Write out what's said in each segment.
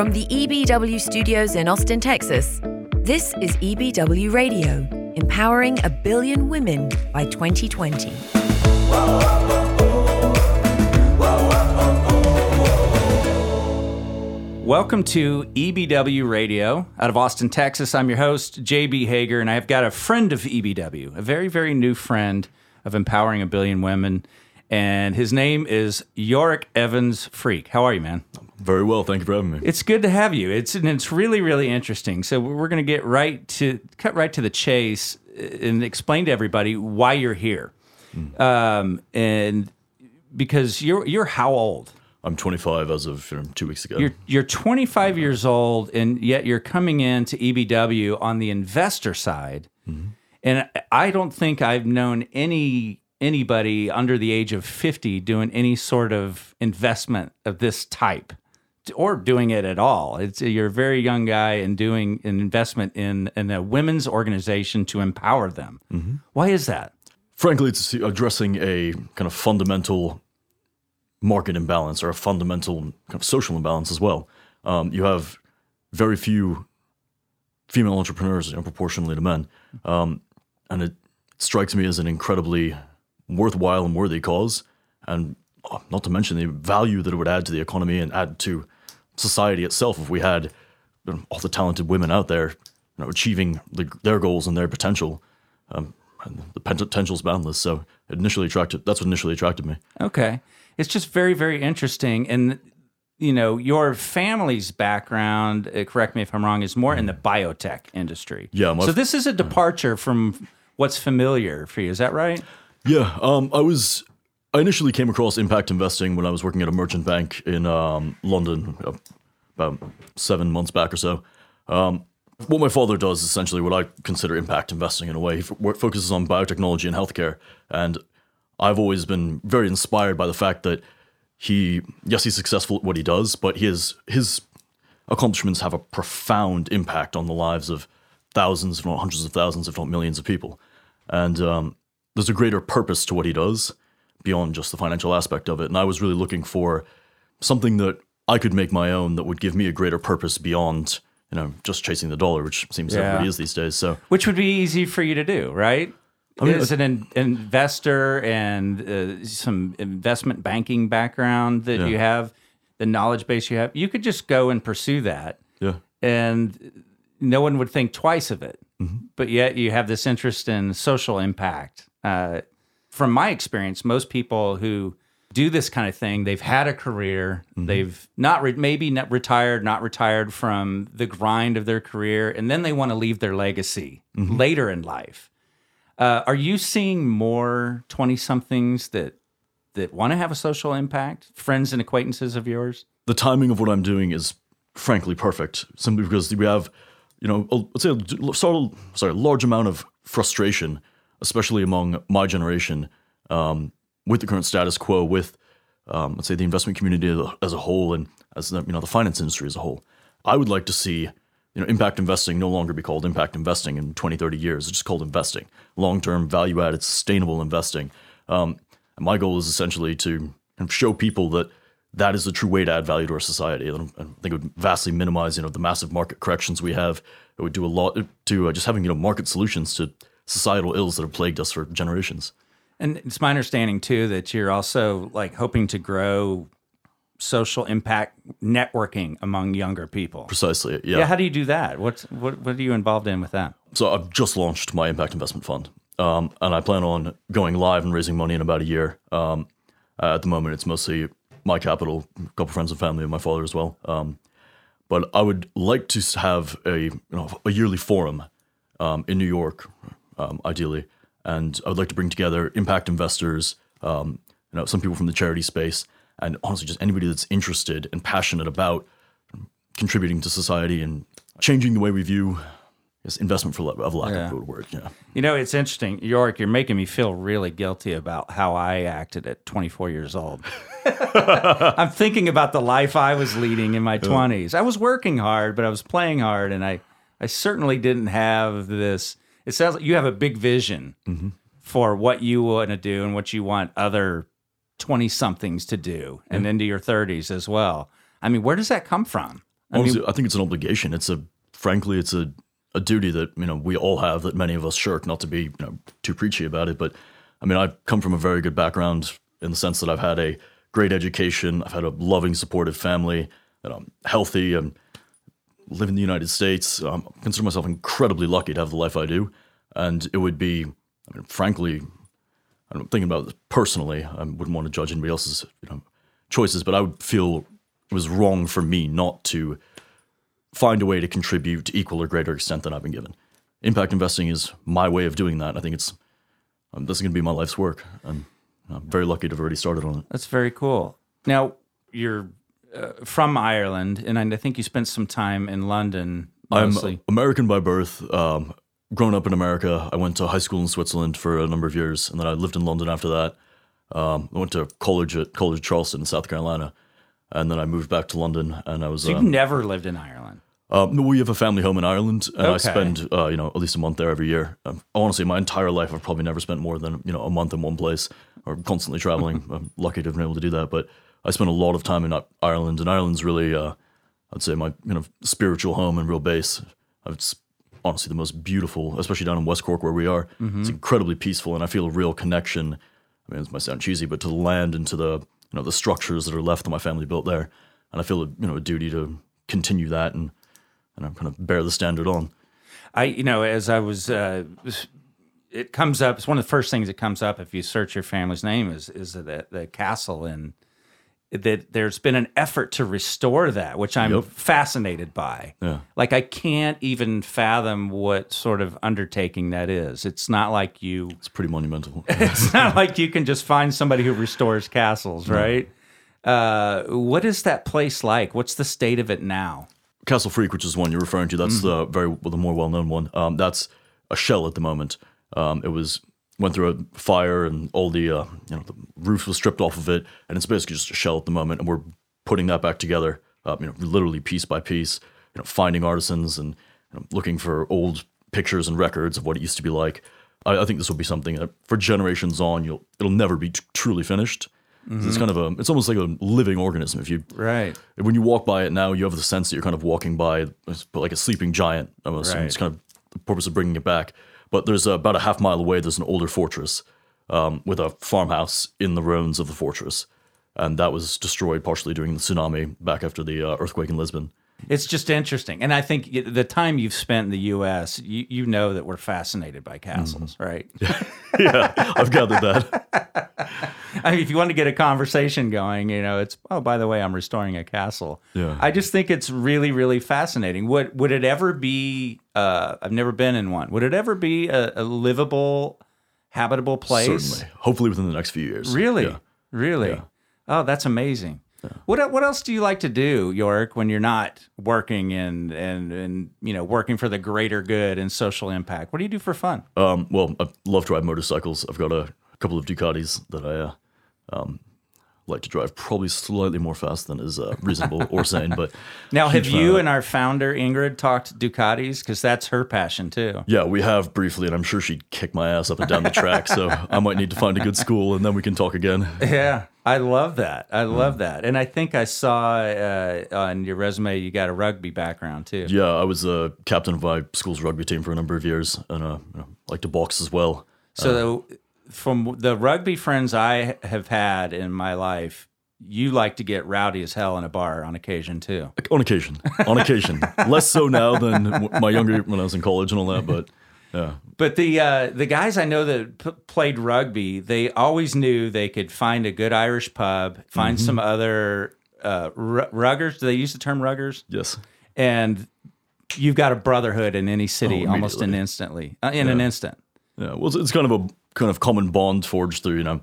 From the EBW studios in Austin, Texas, this is EBW Radio, empowering a billion women by 2020. Welcome to EBW Radio out of Austin, Texas. I'm your host, JB Hager, and I've got a friend of EBW, a very, very new friend of Empowering a Billion Women. And his name is Yorick Evans Freke. How are you, man? Very well. Thank you for having me. It's good to have you. It's and it's really, really interesting. So we're going to get right to cut right to the chase uh, and explain to everybody why you're here. Hmm. Um, and because you're you're how old? I'm 25 as of you two weeks ago. You're you're 25 years old, and yet you're coming into EBW on the investor side. Mm-hmm. And I don't think I've known any anybody under the age of 50 doing any sort of investment of this type or doing it at all. It's you're a very young guy and doing an investment in in a women's organization to empower them. Why is that? Frankly, it's addressing a kind of fundamental market imbalance or a fundamental kind of social imbalance as well. Um, you have very few female entrepreneurs you know, proportionally to men, um, and it strikes me as an incredibly worthwhile and worthy cause. And not to mention the value that it would add to the economy and add to society itself if we had you know, all the talented women out there, you know, achieving the, their goals and their potential. Um, and the potential's boundless. So it initially attracted. That's what initially attracted me. Okay. It's just very, very interesting. And, you know, your family's background, uh, correct me if I'm wrong, is more in the biotech industry. Yeah, my- So this is a departure from what's familiar for you. Is that right? Yeah, um, I was. I initially came across impact investing when I was working at a merchant bank in um, London uh, about seven months back or so. Um, what my father does is essentially what I consider impact investing in a way. He f- focuses on biotechnology and healthcare, and I've always been very inspired by the fact that he, yes, he's successful at what he does, but his his accomplishments have a profound impact on the lives of thousands, if not hundreds of thousands, if not millions of people. And um, there's a greater purpose to what he does beyond just the financial aspect of it. And I was really looking for something that I could make my own that would give me a greater purpose beyond, you know, just chasing the dollar, which seems Yeah. everybody is these days. So Which would be easy for you to do, right? I mean, As an in, investor and uh, some investment banking background that Yeah. you have, the knowledge base you have, you could just go and pursue that. yeah, and no one would think twice of it. Mm-hmm. But yet you have this interest in social impact. Uh, from my experience, most people who do this kind of thing, they've had a career, Mm-hmm. they've not re- maybe not retired, not retired from the grind of their career, and then they want to leave their legacy Mm-hmm. later in life. Uh, are you seeing more twenty somethings that that want to have a social impact? Friends and acquaintances of yours? the timing of what I'm doing is frankly perfect, simply because we have, you know, let's say a sort of, sorry, a large amount of frustration, especially among my generation, um, with the current status quo, with um, let's say the investment community as a whole, and as the, you know the finance industry as a whole. I would like to see, you know, impact investing no longer be called impact investing in 20, 30 years. It's just called investing, long-term, value-added, sustainable investing. Um, and my goal is essentially to show people that that is the true way to add value to our society. And I think it would vastly minimize, you know, the massive market corrections we have. It would do a lot to uh, just having, you know, market solutions to societal ills that have plagued us for generations. And it's my understanding too that you're also like hoping to grow social impact networking among younger people. Precisely, Yeah. how do you do that? What's what what are you involved in with that? So I've just launched my impact investment fund, um, and I plan on going live and raising money in about a year. Um, uh, at the moment, it's mostly my capital, a couple friends and family, and my father as well. Um, but I would like to have a you know a yearly forum um, in New York, um, ideally, and I would like to bring together impact investors, um, you know, some people from the charity space, and honestly, just anybody that's interested and passionate about contributing to society and changing the way we view yes, investment for of lack Yeah. of a good word. Yeah. You know, it's interesting, York. You're making me feel really guilty about how I acted at 24 years old. I'm thinking about the life I was leading in my 20s. I was working hard, but I was playing hard, and I, I certainly didn't have this. It sounds like you have a big vision mm-hmm. for what you want to do and what you want other 20 somethings to do, and into your 30s as well. I mean, where does that come from? Honestly, I, think it's an obligation. It's a frankly, it's a a duty that you know we all have that many of us shirk. Not to be you know too preachy about it, but I mean, I come from a very good background in the sense that I've had a great education. I've had a loving, supportive family. That I'm healthy. and live in the United States. Um, I consider myself incredibly lucky to have the life I do, and it would be, I mean, frankly, I'm thinking about this personally. I wouldn't want to judge anybody else's you know choices, but I would feel it was wrong for me not to find a way to contribute to equal or greater extent than I've been given. Impact investing is my way of doing that. I think it's um, this is going to be my life's work, and I'm very lucky to have already started on it. That's very cool. Now you're uh, from Ireland, and I think you spent some time in London. Mostly. I'm American by birth. Um, grown up in America, I went to high school in Switzerland for a number of years, and then I lived in London after that. Um, I went to college at College Charleston in South Carolina, and then I moved back to London. And I was. So you've um, never lived in Ireland. Um, we have a family home in Ireland, and okay. I spend uh, you know at least a month there every year. Um, honestly, my entire life, I've probably never spent more than you know a month in one place, or constantly traveling. I'm lucky to have been able to do that, but I spent a lot of time in Ireland, and Ireland's really, uh, I'd say, my kind of spiritual home and real base. It's honestly the most beautiful, especially down in West Cork where we are. Mm-hmm. It's incredibly peaceful, and I feel a real connection. I mean, it might sound cheesy, but to the land and to the you know the structures that are left that my family built there, and I feel a, you know a duty to continue that and and I'm kind of bear the standard on. I you know as I was. Uh, it comes up. It's one of the first things that comes up if you search your family's name is is the the castle in that there's been an effort to restore that, which I'm yep. fascinated by. Yeah. Like I can't even fathom what sort of undertaking that is. It's not like you It's pretty monumental. it's not like you can just find somebody who restores castles, no. right? Uh, what is that place like? What's the state of it now? Castle Freke, which is the one you're referring to, that's mm-hmm. the very well, the more well-known one. Um, that's a shell at the moment. Um, it was went through a fire and all the uh, you know the roof was stripped off of it, and it's basically just a shell at the moment. And we're putting that back together, uh, you know, literally piece by piece. You know, finding artisans and you know, looking for old pictures and records of what it used to be like. I, I think this will be something that for generations on, you'll it'll never be t- truly finished. Mm-hmm. It's kind of a, it's almost like a living organism. If you right, when you walk by it now, you have the sense that you're kind of walking by like a sleeping giant. Almost, right. it's kind of the purpose of bringing it back. But there's uh, about a half mile away, there's an older fortress um, with a farmhouse in the ruins of the fortress. And that was destroyed partially during the tsunami back after the uh, earthquake in Lisbon. It's just interesting. And I think the time you've spent in the U.S., you, you know that we're fascinated by castles, mm. right? yeah, I've gathered that. I mean, if you want to get a conversation going, you know, it's, oh, by the way, I'm restoring a castle. Yeah. I just think it's really, really fascinating. Would, would it ever be, uh, I've never been in one, would it ever be a, a livable, habitable place? Certainly. Hopefully within the next few years. Really? Yeah. Really? Yeah. Oh, that's amazing. Yeah. What what else do you like to do, York, when you're not working and and and you know working for the greater good and social impact? What do you do for fun? Um, well, I love to ride motorcycles. I've got a couple of Ducatis that I uh, um, like to drive probably slightly more fast than is uh, reasonable or sane. But now, have you and our founder Ingrid talked Ducatis because that's her passion too? Yeah, we have briefly, and I'm sure she'd kick my ass up and down the track. so I might need to find a good school, and then we can talk again. Yeah, I love that. I love mm. that, and I think I saw uh, on your resume you got a rugby background too. Yeah, I was a captain of my school's rugby team for a number of years, and uh, you know, like to box as well. So. Uh, from the rugby friends I have had in my life, you like to get rowdy as hell in a bar on occasion too. On occasion, on occasion, less so now than my younger when I was in college and all that. But yeah. But the uh, the guys I know that p- played rugby, they always knew they could find a good Irish pub, find mm-hmm. some other uh, r- ruggers. Do they use the term ruggers? Yes. And you've got a brotherhood in any city oh, almost in instantly uh, in yeah. an instant. Yeah. Well, it's, it's kind of a kind of common bond forged through you know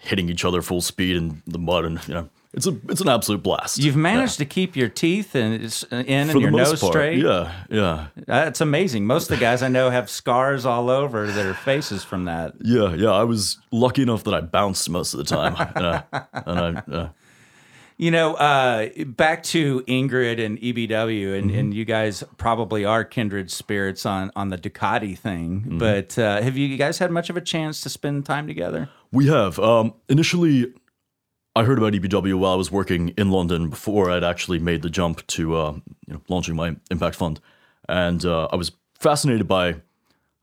hitting each other full speed in the mud and you know it's a it's an absolute blast. You've managed yeah. to keep your teeth and uh, in and your nose part, straight. Yeah, yeah. That's amazing. Most of the guys I know have scars all over their faces from that. Yeah, yeah. I was lucky enough that I bounced most of the time, and I, and I uh, you know, uh, back to Ingrid and EBW, and, mm-hmm. and you guys probably are kindred spirits on on the Ducati thing. Mm-hmm. But uh, have you guys had much of a chance to spend time together? We have. Um, initially, I heard about EBW while I was working in London before I'd actually made the jump to uh, you know, launching my impact fund, and uh, I was fascinated by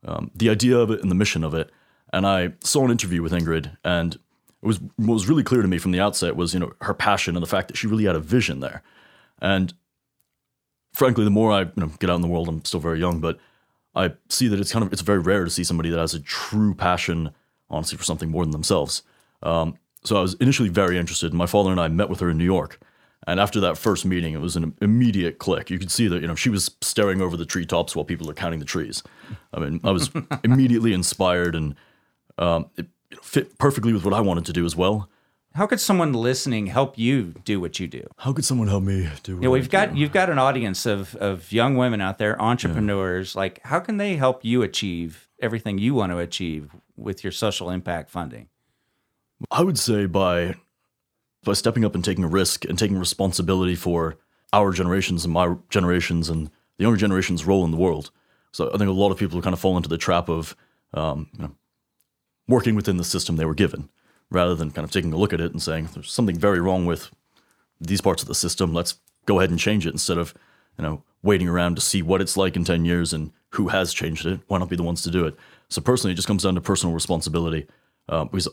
um, the idea of it and the mission of it. And I saw an interview with Ingrid, and it was what was really clear to me from the outset was you know her passion and the fact that she really had a vision there. And frankly, the more I you know, get out in the world, I'm still very young, but I see that it's kind of it's very rare to see somebody that has a true passion, honestly, for something more than themselves. Um, so I was initially very interested. My father and I met with her in New York, and after that first meeting, it was an immediate click. You could see that you know she was staring over the treetops while people are counting the trees. I mean, I was immediately inspired, and um, it fit perfectly with what I wanted to do as well. How could someone listening help you do what you do? How could someone help me do? What You know, we've I got do? you've got an audience of of young women out there, entrepreneurs. Like, how can they help you achieve everything you want to achieve with your social impact funding? I would say by by stepping up and taking a risk and taking responsibility for our generations and my generations and the younger generation's role in the world. So I think a lot of people kind of fall into the trap of um, you know, working within the system they were given, rather than kind of taking a look at it and saying there's something very wrong with these parts of the system. Let's go ahead and change it instead of you know waiting around to see what it's like in ten years and who has changed it. Why not be the ones to do it? So personally, it just comes down to personal responsibility uh, because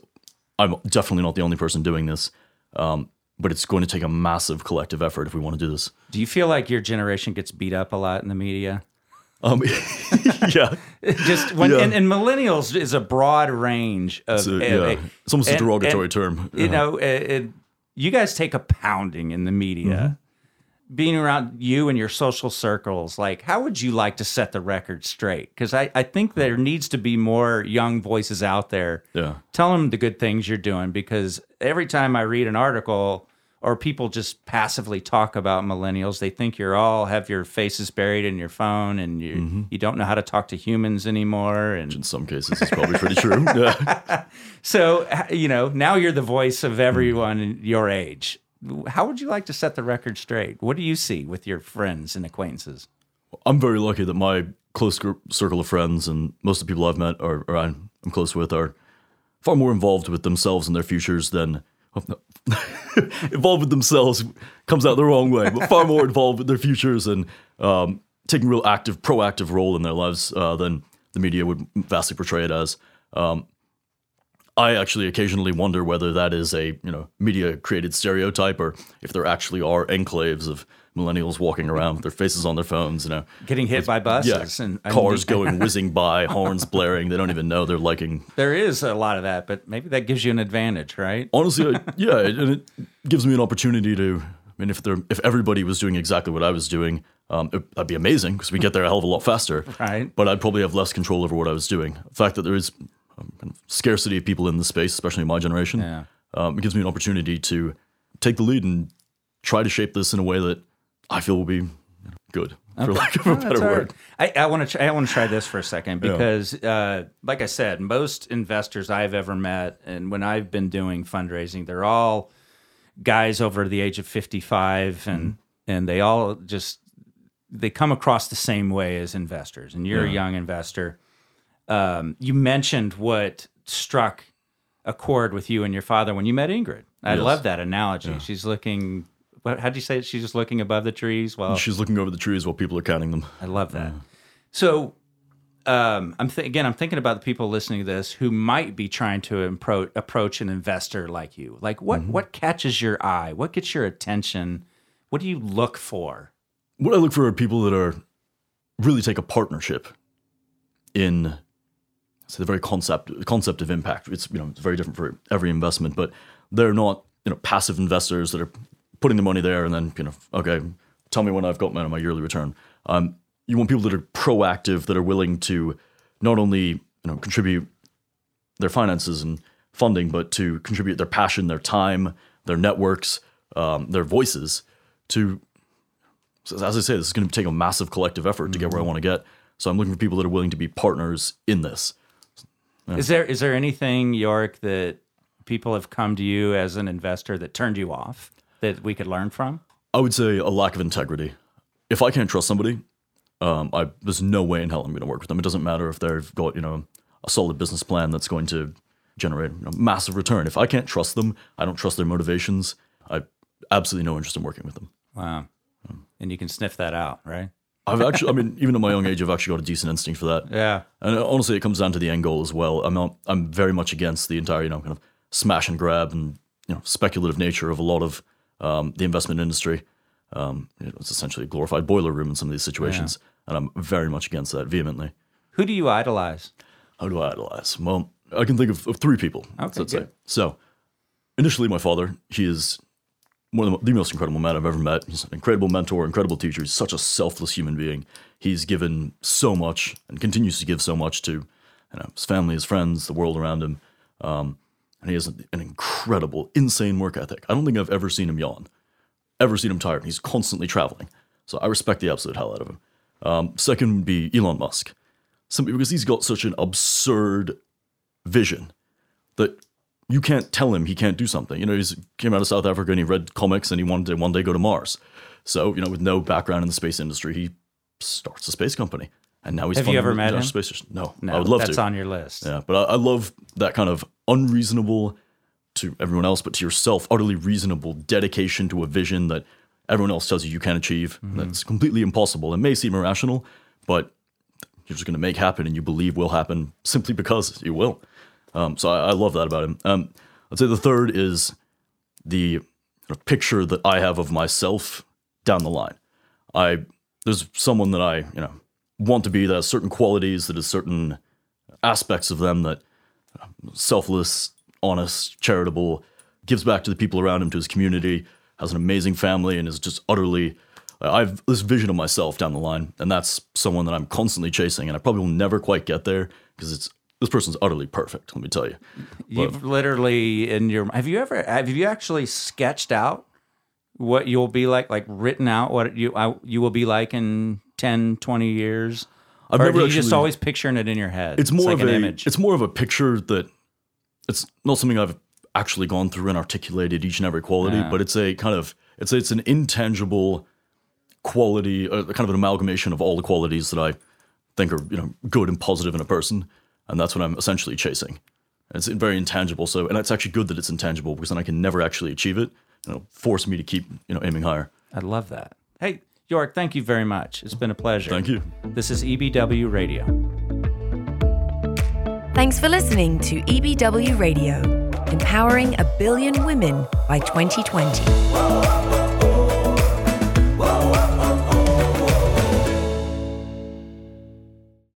I'm definitely not the only person doing this. Um, but it's going to take a massive collective effort if we want to do this. Do you feel like your generation gets beat up a lot in the media? Um, yeah, Just when Yeah. and, and millennials is a broad range of So, uh, yeah. uh, It's almost a derogatory and, term. You Uh-huh. know, uh, it, you guys take a pounding in the media. Mm-hmm. Being around you and your social circles, like how would you like to set the record straight? Because I, I think there needs to be more young voices out there. Yeah. Tell them the good things you're doing because every time I read an article or people just passively talk about millennials, they think you're all have your faces buried in your phone and you Mm-hmm. you don't know how to talk to humans anymore. And In some cases, it's probably pretty true. Yeah. so, you know, now you're the voice of everyone in your age. How would you like to set the record straight? What do you see with your friends and acquaintances? I'm very lucky that my close group, circle of friends and most of the people I've met or, or I'm, close with are far more involved with themselves and their futures than. involved with themselves comes out the wrong way, but far more involved with their futures and um, taking a real active, proactive role in their lives uh, than the media would vastly portray it as. Um, I actually occasionally wonder whether that is a you know media created stereotype or if there actually are enclaves of millennials walking around with their faces on their phones, you know, Getting hit by yeah, buses and I mean, cars going whizzing by, horns blaring. They don't even know they're liking. There is a lot of that, but maybe that gives you an advantage, right? Honestly, I- yeah, it- and it gives me an opportunity to. I mean, if there, if everybody was doing exactly what I was doing, um, it, that'd be amazing because we get there a hell of a lot faster. Right. But I'd probably have less control over what I was doing. The fact that there is um, kind of scarcity of people in the space, especially in my generation, Yeah. um, it gives me an opportunity to take the lead and try to shape this in a way that I feel will be good, for lack of a That's better word. right. I, I want to. I want to try this for a second because, uh, like I said, most investors I've ever met, and when I've been doing fundraising, they're all guys over the age of fifty-five, and and they all just they come across the same way as investors. And you're a young investor. Um, you mentioned what struck a chord with you and your father when you met Ingrid. I Yes. love that analogy. She's looking. What, how'd you say it? She's just looking above the trees. Well, She's looking over the trees while people are counting them. I love that. So, um, I'm th- again, I'm thinking about the people listening to this who might be trying to impro- approach an investor like you. Like, what what catches your eye? What gets your attention? What do you look for? what I look for are people that are really take a partnership in so the very concept concept of impact. It's you know it's very different for every investment, but they're not you know passive investors that are putting the money there and then you know okay, tell me when I've got my, my yearly return. Um, you want people that are proactive, that are willing to not only you know contribute their finances and funding, but to contribute their passion, their time, their networks, um, their voices to as I say, this is going to take a massive collective effort to get where I want to get. So I'm looking for people that are willing to be partners in this. Is there is there anything York that people have come to you as an investor that turned you off that we could learn from? I would say a lack of integrity. If I can't trust somebody, um, I, there's no way in hell I'm going to work with them. It doesn't matter if they've got you know a solid business plan that's going to generate you know, massive return. If I can't trust them, I don't trust their motivations. I absolutely no interest in working with them. Wow. And you can sniff that out, right? I've actually, I mean, even at my young age, I've actually got a decent instinct for that. Yeah. And honestly, it comes down to the end goal as well. I'm not, I'm very much against the entire, you know, kind of smash and grab and you know speculative nature of a lot of um, the investment industry. Um, you know, it's essentially a glorified boiler room in some of these situations, and I'm very much against that vehemently. Who do you idolize? How do I idolize? Well, I can think of, of three people. Okay, let's good. say. So, initially, my father. He is one of the, the most incredible men I've ever met. He's an incredible mentor, incredible teacher. He's such a selfless human being. He's given so much and continues to give so much to you know, his family, his friends, the world around him. Um, and he has an incredible, insane work ethic. I don't think I've ever seen him yawn, ever seen him tired. He's constantly traveling. So I respect the absolute hell out of him. Um, second would be Elon Musk, simply because he's got such an absurd vision that you can't tell him he can't do something. You know, he came out of South Africa and he read comics and he wanted to one day go to Mars. So, you know, with no background in the space industry, he starts a space company. And now he's Have you ever met him? Space Station. No, No, I would love that's to. That's on your list. Yeah, but I, I love that kind of unreasonable to everyone else, but to yourself, utterly reasonable dedication to a vision that everyone else tells you you can't achieve. That's completely impossible. It may seem irrational, but you're just going to make happen and you believe will happen simply because you will. Um, so I, I love that about him. Um, I'd say the third is the picture that I have of myself down the line. I there's someone that I you know want to be that has certain qualities, that has certain aspects of them that selfless, honest, charitable, gives back to the people around him, to his community, has an amazing family, and is just utterly. I have this vision of myself down the line, and that's someone that I'm constantly chasing, and I probably will never quite get there because it's this person's utterly perfect. Let me tell you. You've literally in your have you ever have you actually sketched out what you'll be like like written out what you I, you will be like in 10 20 years I've or never you just always picturing it in your head it's more like of an a image it's more of a picture that it's not something I've actually gone through and articulated each and every quality, Yeah. but it's a kind of it's it's an intangible quality, uh, kind of an amalgamation of all the qualities that I think are you know good and positive in a person, and that's what I'm essentially chasing. It's very intangible, so and it's actually good that it's intangible because then I can never actually achieve it. You know, force me to keep you know aiming higher. I love that hey York thank you very much it's been a pleasure Thank you. this is EBW Radio Thanks for listening to EBW Radio, empowering a billion women by 2020.